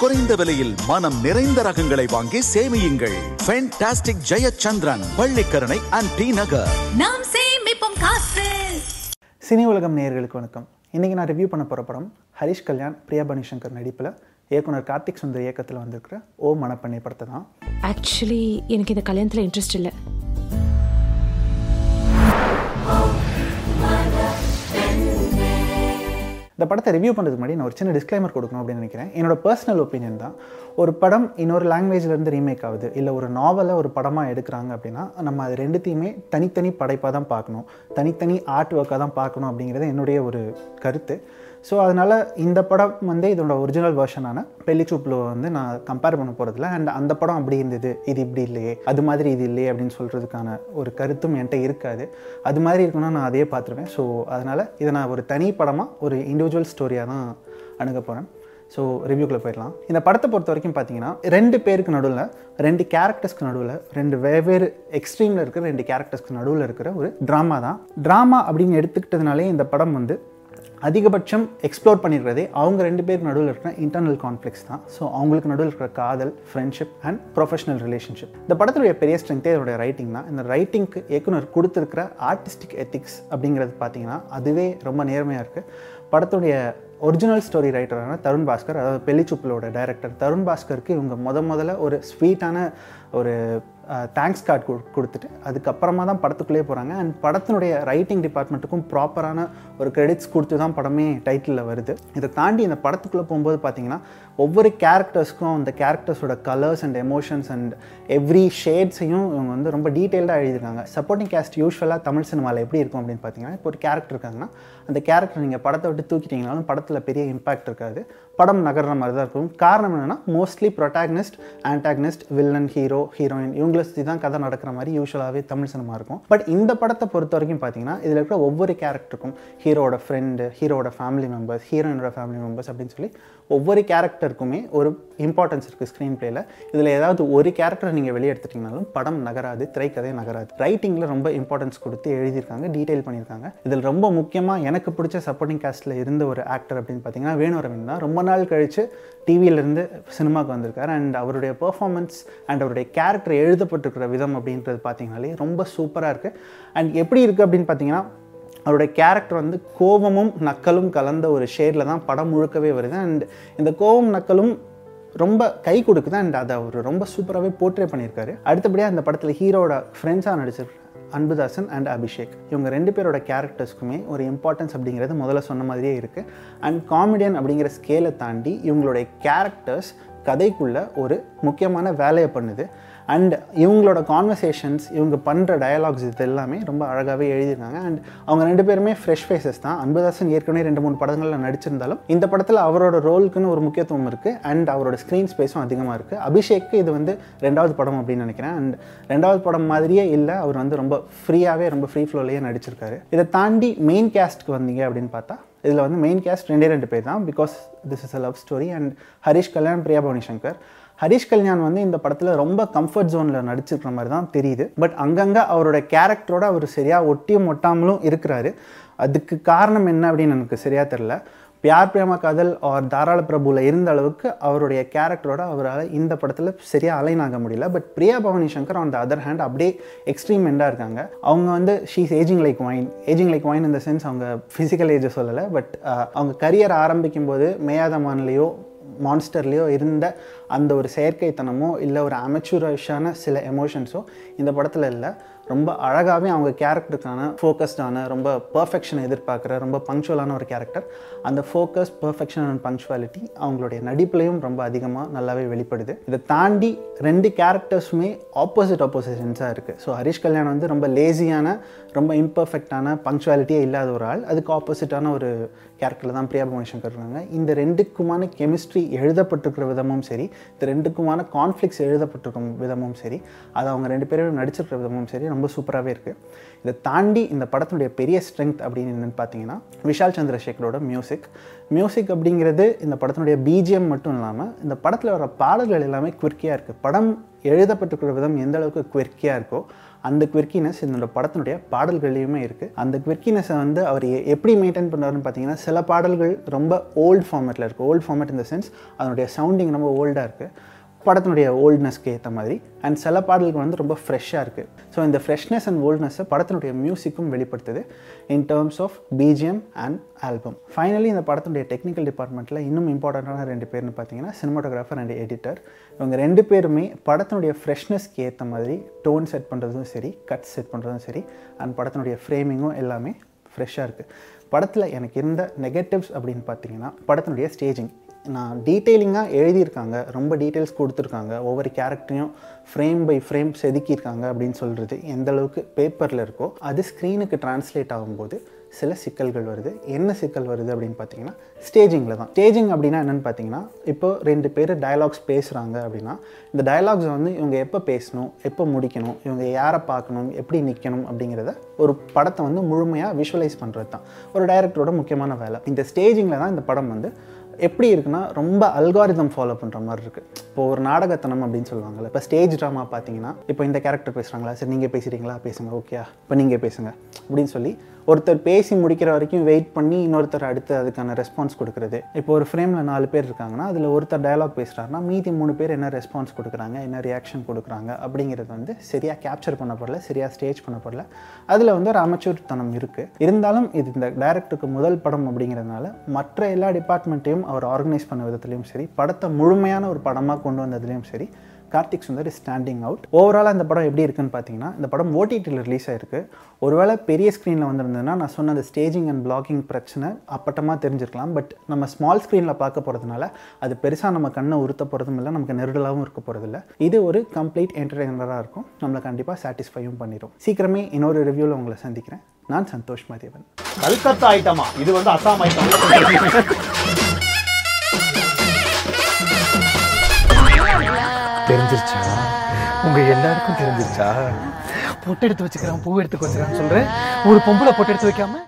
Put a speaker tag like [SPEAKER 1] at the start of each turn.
[SPEAKER 1] குறைந்த விலையில் மனம் நிறைந்த ரகங்களை வாங்கி சேமியுங்கள். Fantastic Jayachandran Pallikaranai and T Nagar
[SPEAKER 2] நாம் சேமிப்போம் காசு.
[SPEAKER 3] சினி உலகம் நேயர்களுக்கு வணக்கம். இன்றைக்கி நான் ரிவ்யூ பண்ண போகிற படம் ஹரிஷ் கல்யாண் பிரியா பனிசங்கர் நடிப்பில். இயக்குனர் கார்த்திக் சுந்தர் இயக்கத்தில் வந்திருக்கிற ஓ மனப்பண்ணை படத்தை தான்.
[SPEAKER 4] ஆக்சுவலி எனக்கு இந்த கல்யாணத்தில் இன்ட்ரெஸ்ட் இல்லை.
[SPEAKER 3] இந்த படத்தை ரிவ்யூ பண்ணுறதுக்கு முன்னாடி நான் ஒரு சின்ன டிஸ்க்ளைமர் கொடுக்கணும் அப்படின்னு நினைக்கிறேன். என்னோட பர்சனல் ஒப்பீனியன் தான். ஒரு படம் இன்னொரு லாங்குவேஜ்லேருந்து ரீமேக் ஆகுது. இல்லை ஒரு நாவலை ஒரு படமாக எடுக்கிறாங்க அப்படின்னா நம்ம அது ரெண்டுத்தையுமே தனித்தனி படைப்பாக தான் பார்க்கணும். தனித்தனி ஆர்ட் ஒர்க்காக தான் பார்க்கணும் அப்படிங்கிறது என்னுடைய ஒரு கருத்து. ஸோ அதனால் இந்த படம் வந்து இதோட ஒரிஜினல் வெர்ஷனான பெல்லிச்சூப்பில் வந்து நான் கம்பேர் பண்ண போகிறதில்ல அண்ட் அந்த படம் அப்படி இருந்தது. இது இப்படி இல்லையே. அது மாதிரி இது இல்லையே அப்படின்னு சொல்கிறதுக்கான ஒரு கருத்தும் என்கிட்ட இருக்காது. அது மாதிரி இருக்குன்னா நான் அதையே பார்த்துருவேன். ஸோ அதனால் இதை நான் ஒரு தனி படமாக ஒரு இண்டிவிஜுவல் ஸ்டோரியாக தான் அணுக போகிறேன் ஸோ ரிவ்யூக்குள்ளே போயிடலாம். இந்த படத்தை பொறுத்த வரைக்கும் பார்த்தீங்கன்னா ரெண்டு பேருக்கு நடுவில் ரெண்டு கேரக்டர்ஸ்க்கு நடுவில் ரெண்டு வெவ்வேறு எக்ஸ்ட்ரீமில் இருக்கிற ரெண்டு கேரக்டர்ஸ்க்கு நடுவில் இருக்கிற ஒரு ட்ராமா தான். ட்ராமா அப்படின்னு எடுத்துக்கிட்டதுனாலே இந்த படம் வந்து அதிகபட்சம் எக்ஸ்ப்ளோர் பண்ணியிருக்கிறதே அவங்க ரெண்டு பேருக்கு நடுவில் இருக்கிற இன்டர்னல் கான்ஃப்ளிக்ஸ் தான். ஸோ அவங்களுக்கு நடுவில் இருக்கிற காதல் ஃப்ரெண்ட்ஷிப் அண்ட் ப்ரொஃபஷனல் ரிலேஷன்ஷிப் இந்த படத்துடைய பெரிய ஸ்ட்ரென்த்தே இதோட ரைட்டிங் தான். இந்த ரைட்டிங்க்கு இயக்குனர் கொடுத்துருக்கிற ஆர்டிஸ்டிக் எத்திக்ஸ் அப்படிங்கிறது பார்த்தீங்கன்னா அதுவே ரொம்ப நேர்மையாக இருக்குது படத்துடைய ஒரிஜினல் ஸ்டோரி ரைட்டரான தருண் பாஸ்கர் அதாவது பெலிச்சுப்பலோட டைரக்டர் தருண் பாஸ்கருக்கு இவங்க முத முதல்ல ஒரு ஸ்வீட்டான ஒரு தேங்க்ஸ் கார்டு கொடுத்துட்டு அதுக்கப்புறமா தான் படத்துக்குள்ளே போகிறாங்க அண்ட் படத்தினுடைய ரைட்டிங் டிபார்ட்மெண்ட்டுக்கும் ப்ராப்பரான ஒரு கிரெடிட்ஸ் கொடுத்து தான் படமே டைட்டிலில் வருது. இதை தாண்டி இந்த படத்துக்குள்ளே போகும்போது பார்த்தீங்கன்னா ஒவ்வொரு கேரக்டர்ஸ்க்கும் அந்த கேரக்டர்ஸோட colours and emotions and every ஷேட்ஸையும் இவங்க வந்து ரொம்ப டீட்டெயில்டாக எழுதியிருக்காங்க. சப்போர்ட்டிங் கேஸ்ட் யூஸ்வலாக தமிழ் சினிமாவில் எப்படி இருக்கும் அப்படின்னு பார்த்தீங்கன்னா இப்போ ஒரு கேரக்டர் இருக்காங்கன்னா அந்த கேரக்டர் நீங்கள் படத்தை விட்டு தூக்கிட்டீங்கனாலும் படத்தில் பெரிய இம்பாக்ட் இருக்காது. படம் நகர்ற மாதிரி தான் இருக்கும். காரணம் என்னென்னா mostly protagonist antagonist villain hero heroine இவங்கள சுற்றி தான் கதை நடக்கிற மாதிரி யூஸ்வலாகவே தமிழ் சினிமா இருக்கும். பட் இந்த படத்தை பொறுத்த வரைக்கும் பார்த்தீங்கன்னா இதில் இருக்கிற ஒவ்வொரு கேரக்டருக்கும் ஹீரோட ஃப்ரெண்டு ஹீரோட ஃபேமிலி மெம்பர்ஸ் ஹீரோயினோட ஃபேமிலி மெம்பர்ஸ் அப்படின்னு சொல்லி ஒவ்வொரு கேரக்டருக்குமே ஒரு இம்பார்ட்டன்ஸ் இருக்குது ஸ்க்ரீன் பிளேயில் இதில் ஏதாவது ஒரு கேரக்டர் நீங்கள் வெளியே எடுத்துட்டிங்கனாலும் படம் நகராது திரைக்கதை நகராது. ரைட்டிங்கில் ரொம்ப இம்பார்ட்டன்ஸ் கொடுத்து எழுதியிருக்காங்க டீட்டெயில் பண்ணியிருக்காங்க. இதில் ரொம்ப முக்கியமாக எனக்கு பிடிச்ச சப்போர்ட்டிங் காஸ்ட்டில் இருந்த ஒரு ஆக்டர் அப்படின்னு பார்த்தீங்கன்னா வேணு தான். ரொம்ப நாள் கழித்து டிவியிலேருந்து சினிமாவுக்கு வந்திருக்காரு. அண்ட் அவருடைய பெர்ஃபார்மன்ஸ் அண்ட் அவருடைய கேரக்டர் எழுதப்பட்டிருக்கிற விதம் அப்படின்றது பார்த்தீங்கனாலே ரொம்ப சூப்பராக இருக்குது அண்ட் எப்படி இருக்குது அப்படின்னு பார்த்தீங்கன்னா அவருடைய கேரக்டர் வந்து கோபமும் நக்கலும் கலந்த ஒரு ஷேடில் தான் படம் முழுக்கவே வருது. அண்ட் இந்த கோபம் நக்கலும் ரொம்ப கை கொடுக்குது அண்ட் அதை அவர் ரொம்ப சூப்பராகவே போர்ட்ரே பண்ணியிருக்காரு. அடுத்தபடியாக அந்த படத்தில் ஹீரோட ஃப்ரெண்ட்ஸாக நடிச்சிருக்காரு அன்புதாசன் அண்ட் அபிஷேக். இவங்க ரெண்டு பேரோட கேரக்டர்ஸ்க்குமே ஒரு இம்பார்ட்டன்ஸ் அப்படிங்கிறது முதல்ல சொன்ன மாதிரியே இருக்குது அண்ட் காமெடியன் அப்படிங்கிற ஸ்கேலை தாண்டி இவங்களுடைய கேரக்டர்ஸ் கதைக்குள்ள ஒரு முக்கியமான வேலையை பண்ணுது. அண்ட் இவங்களோட கான்வர்சேஷன்ஸ் இவங்க பண்ணுற டயலாக்ஸ் இது எல்லாமே ரொம்ப அழகாகவே எழுதியிருக்காங்க. அண்ட் அவங்க ரெண்டு பேருமே ஃப்ரெஷ் ஃபேஸஸ் தான். அன்புதாசன் ஏற்கனவே ரெண்டு மூணு படங்களில் நடிச்சிருந்தாலும் இந்த படத்தில் அவரோட ரோலுக்குன்னு ஒரு முக்கியத்துவம் இருக்குது அண்ட் அவரோட ஸ்க்ரீன் ஸ்பேஸும் அதிகமாக இருக்குது அபிஷேக்கு இது வந்து ரெண்டாவது படம் அப்படின்னு நினைக்கிறேன். அண்ட் ரெண்டாவது படம் மாதிரியே இல்லை அவர் வந்து ரொம்ப ஃப்ரீயாகவே ரொம்ப ஃப்ரீ ஃப்ளோலேயே நடிச்சிருக்காரு. இதை தாண்டி மெயின் கேஸ்ட்க்கு வந்தீங்க அப்படின்னு பார்த்தா இதில் வந்து மெயின் கேஸ்ட் ரெண்டே ரெண்டு பேர் தான். Because this is a love story and Harish Kalyan Priya Bhavani Shankar. Harish Kalyan வந்து இந்த படத்தில் ரொம்ப கம்ஃபர்ட் ஜோனில் நடிச்சிருக்கிற மாதிரி தான் தெரியுது. பட் அங்கங்கே அவரோட கேரக்டரோட அவர் சரியாக ஒட்டியும் ஒட்டாமலும் இருக்கிறாரு. அதுக்கு காரணம் என்ன அப்படின்னு எனக்கு சரியாக தெரில பியார் பிரேம காதல் ஆர் தாராள பிரபுவில் இருந்த அளவுக்கு அவருடைய கேரக்டரோட அவரால் இந்த படத்தில் சரியாக அலைன் ஆக முடியல. But Priya Bhavani Shankar on the other hand அப்படியே எக்ஸ்ட்ரீம் எண்டாக இருக்காங்க. அவங்க வந்து she's aging like wine aging like wine இந்த சென்ஸ் அவங்க ஃபிசிக்கல் ஏஜை சொல்லலை. பட் அவங்க கரியர் ஆரம்பிக்கும் போது மேயாதமான்லேயோ மான்ஸ்டர்லேயோ இருந்த அந்த ஒரு செயற்கைத்தனமோ இல்லை ஒரு அமெச்சூரிஷான சில எமோஷன்ஸோ இந்த படத்தில் இல்லை. ரொம்ப அழகாகவே அவங்க கேரக்டருக்கான ஃபோக்கஸ்டான ரொம்ப பர்ஃபெக்ஷனை எதிர்பார்க்குற ரொம்ப பங்க்சுவலான ஒரு கேரக்டர். அந்த ஃபோக்கஸ் பர்ஃபெக்ஷன் அண்ட் பங்க்சுவாலிட்டி அவங்களுடைய நடிப்புலையும் ரொம்ப அதிகமாக நல்லாவே வெளிப்படுது. இதை தாண்டி ரெண்டு கேரக்டர்ஸுமே ஆப்போசிட் ஆப்போசிஷன்ஸாக இருக்குது ஸோ ஹரிஷ் கல்யாண் வந்து ரொம்ப லேசியான ரொம்ப இம்பர்ஃபெக்டான பங்க்சுவாலிட்டியே இல்லாத ஒரு ஆள். அதுக்கு ஆப்போசிட்டான ஒரு கேரக்டரில் தான் பிரியா பவனி இருக்காங்க. இந்த ரெண்டுக்குமான கெமிஸ்ட்ரி எழுதப்பட்டிருக்கிற விதமும் சரி இந்த ரெண்டுக்குமான கான்ஃப்ளிக்ஸ் எழுதப்பட்டிருக்கும் விதமும் சரி அது அவங்க ரெண்டு பேரும் நடிச்சிருக்கிற விதமும் சரி ரொம்ப சூப்பராகவே இருக்குது இதை தாண்டி இந்த படத்தினுடைய பெரிய ஸ்ட்ரென்த் அப்படின்னு என்னென்னு பார்த்தீங்கன்னா விஷால் சந்திரசேகரோட மியூசிக் மியூசிக் அப்படிங்கிறது இந்த படத்தினுடைய பிஜிஎம் மட்டும் இல்லாமல் இந்த படத்தில் வர பாடல்கள் எல்லாமே குவிர்க்கியாக இருக்குது படம் எழுதப்பட்டிருக்கிற விதம் எந்த அளவுக்கு குவிர்க்கியாக இருக்கோ அந்த குவிர்க்கினஸ் இந்த படத்தினுடைய பாடல்கள்லையுமே இருக்குது அந்த குவிர்க்கினஸை வந்து அவர் எப்படி மெயின்டைன் பண்ணுறாருன்னு பார்த்தீங்கன்னா சில பாடல்கள் ரொம்ப ஓல்டு ஃபார்மேட்டில் இருக்குது ஓல்டு ஃபார்மேட் இந்த சென்ஸ் அதனுடைய சவுண்டிங் ரொம்ப ஓல்டாக இருக்குது படத்தினுடைய ஓல்ட்னஸ்க்கு ஏற்ற மாதிரி அண்ட் சில பாடல்கள் வந்து ரொம்ப ஃப்ரெஷ்ஷாக இருக்குது ஸோ இந்த ஃப்ரெஷ்னஸ் அண்ட் ஓல்ட்னஸை படத்தினுடைய மியூசிக்கும் வெளிப்படுத்துது in terms of BGM and album finally இந்த படத்தினுடைய டெக்னிக்கல் டிபார்ட்மெண்ட்டில் இன்னும் இம்பார்ட்டண்ட்டான ரெண்டு பேர்னு பார்த்தீங்கன்னா சினிமாட்டோகிராஃபர் அண்ட் எடிட்டர் இவங்க ரெண்டு பேருமே படத்தினுடைய ஃப்ரெஷ்னஸ்க்கு ஏற்ற மாதிரி டோன் செட் பண்ணுறதும் சரி கட் செட் பண்ணுறதும் சரி அண்ட் படத்தினுடைய ஃப்ரேமிங்கும் எல்லாமே ஃப்ரெஷ்ஷாக இருக்குது படத்தில் எனக்கு இருந்த நெகட்டிவ்ஸ் அப்படின்னு பார்த்தீங்கன்னா படத்தினுடைய ஸ்டேஜிங் நான் டீட்டெயிலிங்காக எழுதியிருக்காங்க. ரொம்ப டீட்டெயில்ஸ் கொடுத்துருக்காங்க. ஒவ்வொரு கேரக்டரையும் ஃப்ரேம் பை ஃப்ரேம் செதுக்கியிருக்காங்க அப்படின்னு சொல்கிறது எந்த அளவுக்கு பேப்பரில் இருக்கோ அது ஸ்க்ரீனுக்கு டிரான்ஸ்லேட் ஆகும்போது சில சிக்கல்கள் வருது. என்ன சிக்கல் வருது அப்படின்னு பார்த்தீங்கன்னா ஸ்டேஜிங்கில் தான். ஸ்டேஜிங் அப்படின்னா என்னென்னு பார்த்தீங்கன்னா இப்போ ரெண்டு பேர் டயலாக்ஸ் பேசுகிறாங்க அப்படின்னா இந்த டயலாக்ஸை வந்து இவங்க எப்போ பேசணும் எப்போ முடிக்கணும் இவங்க யாரை பார்க்கணும் எப்படி நிற்கணும் அப்படிங்கிறத ஒரு படத்தை வந்து முழுமையாக விஷுவலைஸ் பண்ணுறது தான் ஒரு டைரக்டரோட முக்கியமான வேலை. இந்த ஸ்டேஜிங்கில் தான் இந்த படம் வந்து எப்படி இருக்குன்னா ரொம்ப அல்காரிதம் ஃபாலோ பண்ணுற மாதிரி இருக்குது இப்போ ஒரு நாடகத்தனம் அப்படின்னு சொல்லுவாங்கல்ல இப்போ ஸ்டேஜ் ட்ராமா பார்த்தீங்கன்னா இப்போ இந்த கேரக்டர் பேசுகிறாங்களா சரி நீங்கள் பேசுகிறீங்களா பேசுங்க ஓகே இப்போ நீங்கள் பேசுங்க அப்படின்னு சொல்லி ஒருத்தர் பேசி முடிக்கிற வரைக்கும் வெயிட் பண்ணி இன்னொருத்தர் அடுத்து அதுக்கான ரெஸ்பான்ஸ் கொடுக்குறது. இப்போ ஒரு ஃப்ரேமில் நாலு பேர் இருக்காங்கன்னா அதில் ஒருத்தர் டயலாக் பேசுகிறாருன்னா மீதி மூணு பேர் என்ன ரெஸ்பான்ஸ் கொடுக்குறாங்க என்ன ரியாக்ஷன் கொடுக்குறாங்க அப்படிங்கிறது வந்து சரியாக கேப்சர் பண்ணப்படல சரியாக ஸ்டேஜ் பண்ணப்படல. அதில் வந்து ஒரு அமைச்சூர்த்தனம் இருக்குது இருந்தாலும் இது இந்த டைரக்டருக்கு முதல் படம் அப்படிங்கிறதுனால மற்ற எல்லா டிபார்ட்மெண்ட்டையும் அவர் ஆர்கனைஸ் பண்ண விதத்துலையும் சரி படத்தை முழுமையான ஒரு படமாக கொண்டு வந்ததுலேயும் சரி கார்த்திக் சுந்தர் ஸ்டாண்டிங் அவுட் ஓவராலாக இந்த படம் எப்படி இருக்குன்னு பார்த்தீங்கன்னா இந்த படம் ஓடிடியில் ரிலீஸ் ஆயிருக்கு. ஒருவேளை பெரிய ஸ்க்ரீனில் வந்திருந்ததுன்னா நான் சொன்ன அந்த ஸ்டேஜிங் அண்ட் பிளாகிங் பிரச்சனை அப்பட்டமாக தெரிஞ்சிருக்கலாம். பட் நம்ம ஸ்மால் ஸ்க்ரீனில் பார்க்க போகிறதுனால அது பெருசாக நம்ம கண்ணை உறுத்த போகிறதும் இல்லை நமக்கு நெருடலாகவும் இருக்க போகிறதில்ல இது ஒரு கம்ப்ளீட் என்டர்டைனராக இருக்கும். நம்மளை கண்டிப்பாக சாட்டிஸ்ஃபையும் பண்ணிடும் சீக்கிரமே இன்னொரு ரிவ்யூவில் உங்களை சந்திக்கிறேன். நான் சந்தோஷ் மதியவன்
[SPEAKER 5] கல்கத்தா ஐட்டமா இது வந்து அசாம் ஐட்டம்
[SPEAKER 6] தெரிஞ்சிருச்சா? உங்க எல்லாருக்கும் தெரிஞ்சிருச்சா? பொட்டு எடுத்து வச்சுக்கிறான் பூ எடுத்து வச்சுக்கிறான்னு சொல்றேன். ஒரு பொம்பளை பொட்டு எடுத்து வைக்காம